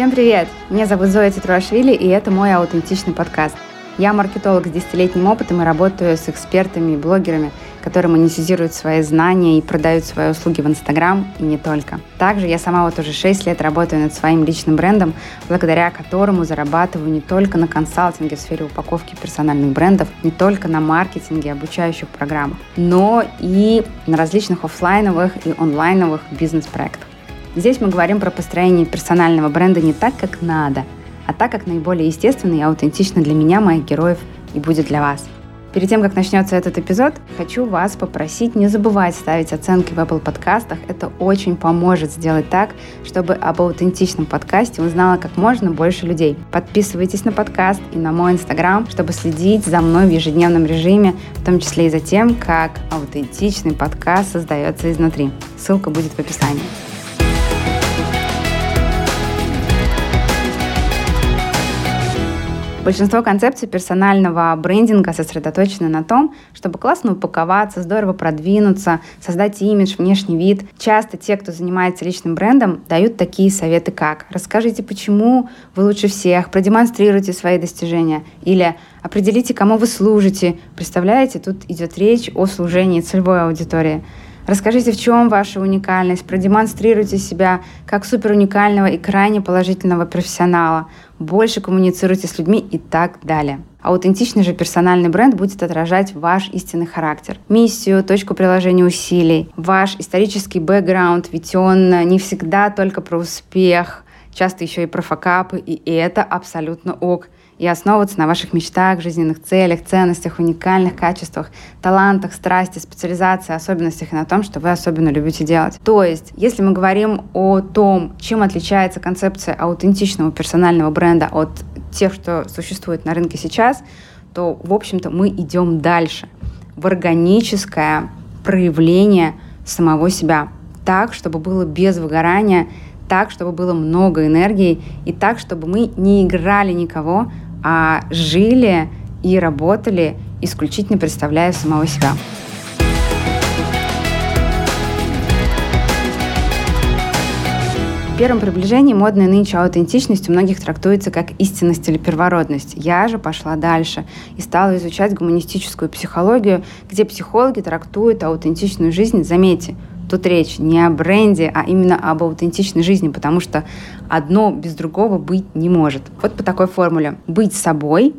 Всем привет! Меня зовут Зоя Титруашвили, и это мой аутентичный подкаст. Я маркетолог с десятилетним опытом и работаю с экспертами и блогерами, которые монетизируют свои знания и продают свои услуги в Инстаграм и не только. Также я сама вот уже 6 лет работаю над своим личным брендом, благодаря которому зарабатываю не только на консалтинге в сфере упаковки персональных брендов, не только на маркетинге обучающих программах, но и на различных офлайновых и онлайновых бизнес-проектах. Здесь мы говорим про построение персонального бренда не так, как надо, а так, как наиболее естественно и аутентично для меня, моих героев и будет для вас. Перед тем, как начнется этот эпизод, хочу вас попросить не забывать ставить оценки в Apple подкастах. Это очень поможет сделать так, чтобы об аутентичном подкасте узнало как можно больше людей. Подписывайтесь на подкаст и на мой инстаграм, чтобы следить за мной в ежедневном режиме, в том числе и за тем, как аутентичный подкаст создается изнутри. Ссылка будет в описании. Большинство концепций персонального брендинга сосредоточены на том, чтобы классно упаковаться, здорово продвинуться, создать имидж, внешний вид. Часто те, кто занимается личным брендом, дают такие советы, как «расскажите, почему вы лучше всех», «продемонстрируйте свои достижения» или «определите, кому вы служите». Представляете, тут идет речь о служении целевой аудитории. Расскажите, в чем ваша уникальность, продемонстрируйте себя как супер уникального и крайне положительного профессионала, больше коммуницируйте с людьми и так далее. Аутентичный же персональный бренд будет отражать ваш истинный характер, миссию, точку приложения усилий, ваш исторический бэкграунд, ведь он не всегда только про успех, часто еще и про факапы, и это абсолютно ок – и основываться на ваших мечтах, жизненных целях, ценностях, уникальных качествах, талантах, страсти, специализации, особенностях и на том, что вы особенно любите делать. То есть, если мы говорим о том, чем отличается концепция аутентичного персонального бренда от тех, что существует на рынке сейчас, то, в общем-то, мы идем дальше в органическое проявление самого себя так, чтобы было без выгорания, так, чтобы было много энергии и так, чтобы мы не играли никого, а жили и работали исключительно представляя самого себя. В первом приближении модная нынче аутентичность у многих трактуется как истинность или первородность. Я же пошла дальше и стала изучать гуманистическую психологию, где психологи трактуют аутентичную жизнь, заметьте, Тут речь не о бренде, а именно об аутентичной жизни, потому что одно без другого быть не может. Вот по такой формуле. Быть собой,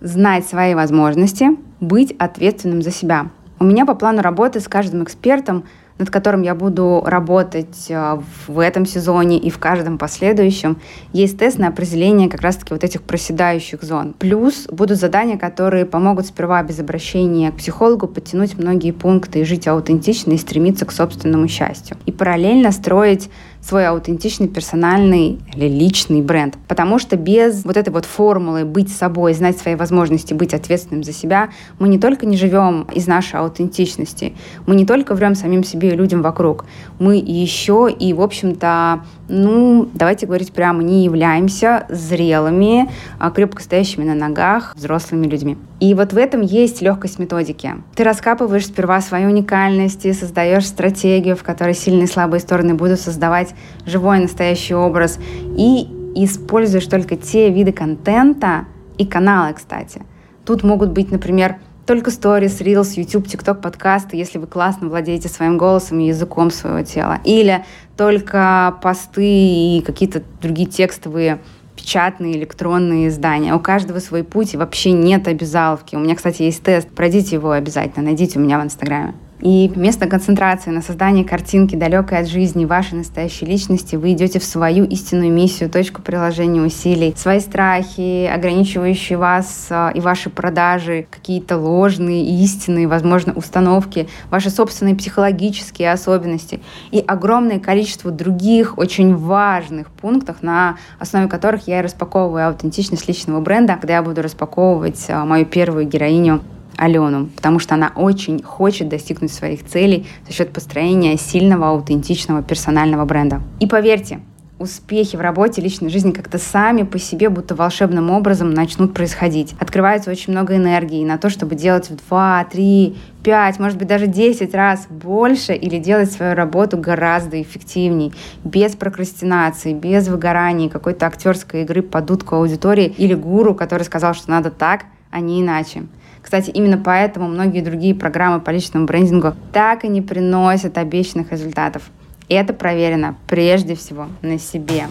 знать свои возможности, быть ответственным за себя. У меня по плану работы с каждым экспертом над которым я буду работать э, в этом сезоне и в каждом последующем, есть тест на определение как раз-таки вот этих проседающих зон. Плюс будут задания, которые помогут сперва без обращения к психологу подтянуть многие пункты и жить аутентично и стремиться к собственному счастью. И параллельно строить свой аутентичный, персональный или личный бренд. Потому что без вот этой вот формулы быть собой, знать свои возможности, быть ответственным за себя, мы не только не живем из нашей аутентичности, мы не только врем самим себе и людям вокруг, мы еще и, в общем-то, ну, давайте говорить прямо, не являемся зрелыми, а крепко стоящими на ногах взрослыми людьми. И вот в этом есть легкость методики. Ты раскапываешь сперва свою уникальность и создаешь стратегию, в которой сильные и слабые стороны будут создавать живой настоящий образ. И используешь только те виды контента и каналы, кстати. Тут могут быть, например, только сторис, reels, YouTube, TikTok, подкасты, если вы классно владеете своим голосом и языком своего тела. Или только посты и какие-то другие текстовые печатные, электронные издания. У каждого свой путь, и вообще нет обязаловки. У меня, кстати, есть тест. Пройдите его обязательно, найдите у меня в Инстаграме. И вместо концентрации на создании картинки, далекой от жизни вашей настоящей личности, вы идете в свою истинную миссию, точку приложения усилий, свои страхи, ограничивающие вас а, и ваши продажи, какие-то ложные, истинные, возможно, установки, ваши собственные психологические особенности. И огромное количество других очень важных пунктов, на основе которых я и распаковываю аутентичность личного бренда, когда я буду распаковывать а, мою первую героиню Алену, потому что она очень хочет достигнуть своих целей за счет построения сильного, аутентичного персонального бренда. И поверьте, успехи в работе, личной жизни как-то сами по себе, будто волшебным образом начнут происходить. Открывается очень много энергии на то, чтобы делать в 2, 3, 5, может быть, даже 10 раз больше или делать свою работу гораздо эффективней, без прокрастинации, без выгорания, какой-то актерской игры под дудку аудитории или гуру, который сказал, что надо так, а не иначе. Кстати, именно поэтому многие другие программы по личному брендингу так и не приносят обещанных результатов. И это проверено прежде всего на себе.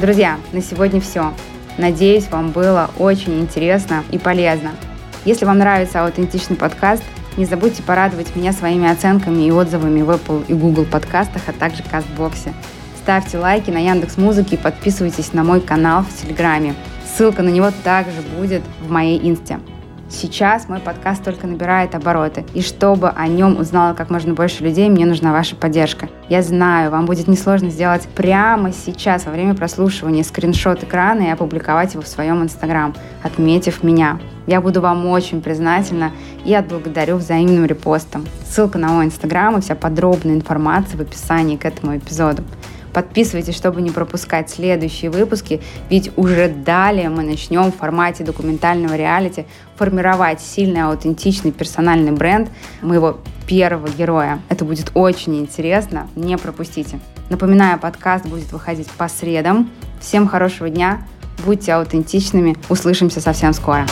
Друзья, на сегодня все. Надеюсь, вам было очень интересно и полезно. Если вам нравится аутентичный подкаст, не забудьте порадовать меня своими оценками и отзывами в Apple и Google подкастах, а также Кастбоксе. Ставьте лайки на Яндекс Музыке и подписывайтесь на мой канал в Телеграме. Ссылка на него также будет в моей инсте. Сейчас мой подкаст только набирает обороты, и чтобы о нем узнало как можно больше людей, мне нужна ваша поддержка. Я знаю, вам будет несложно сделать прямо сейчас, во время прослушивания, скриншот экрана и опубликовать его в своем инстаграм, отметив меня. Я буду вам очень признательна и отблагодарю взаимным репостом. Ссылка на мой инстаграм и вся подробная информация в описании к этому эпизоду. Подписывайтесь, чтобы не пропускать следующие выпуски, ведь уже далее мы начнем в формате документального реалити формировать сильный, аутентичный персональный бренд моего первого героя. Это будет очень интересно, не пропустите. Напоминаю, подкаст будет выходить по средам. Всем хорошего дня, будьте аутентичными, услышимся совсем скоро.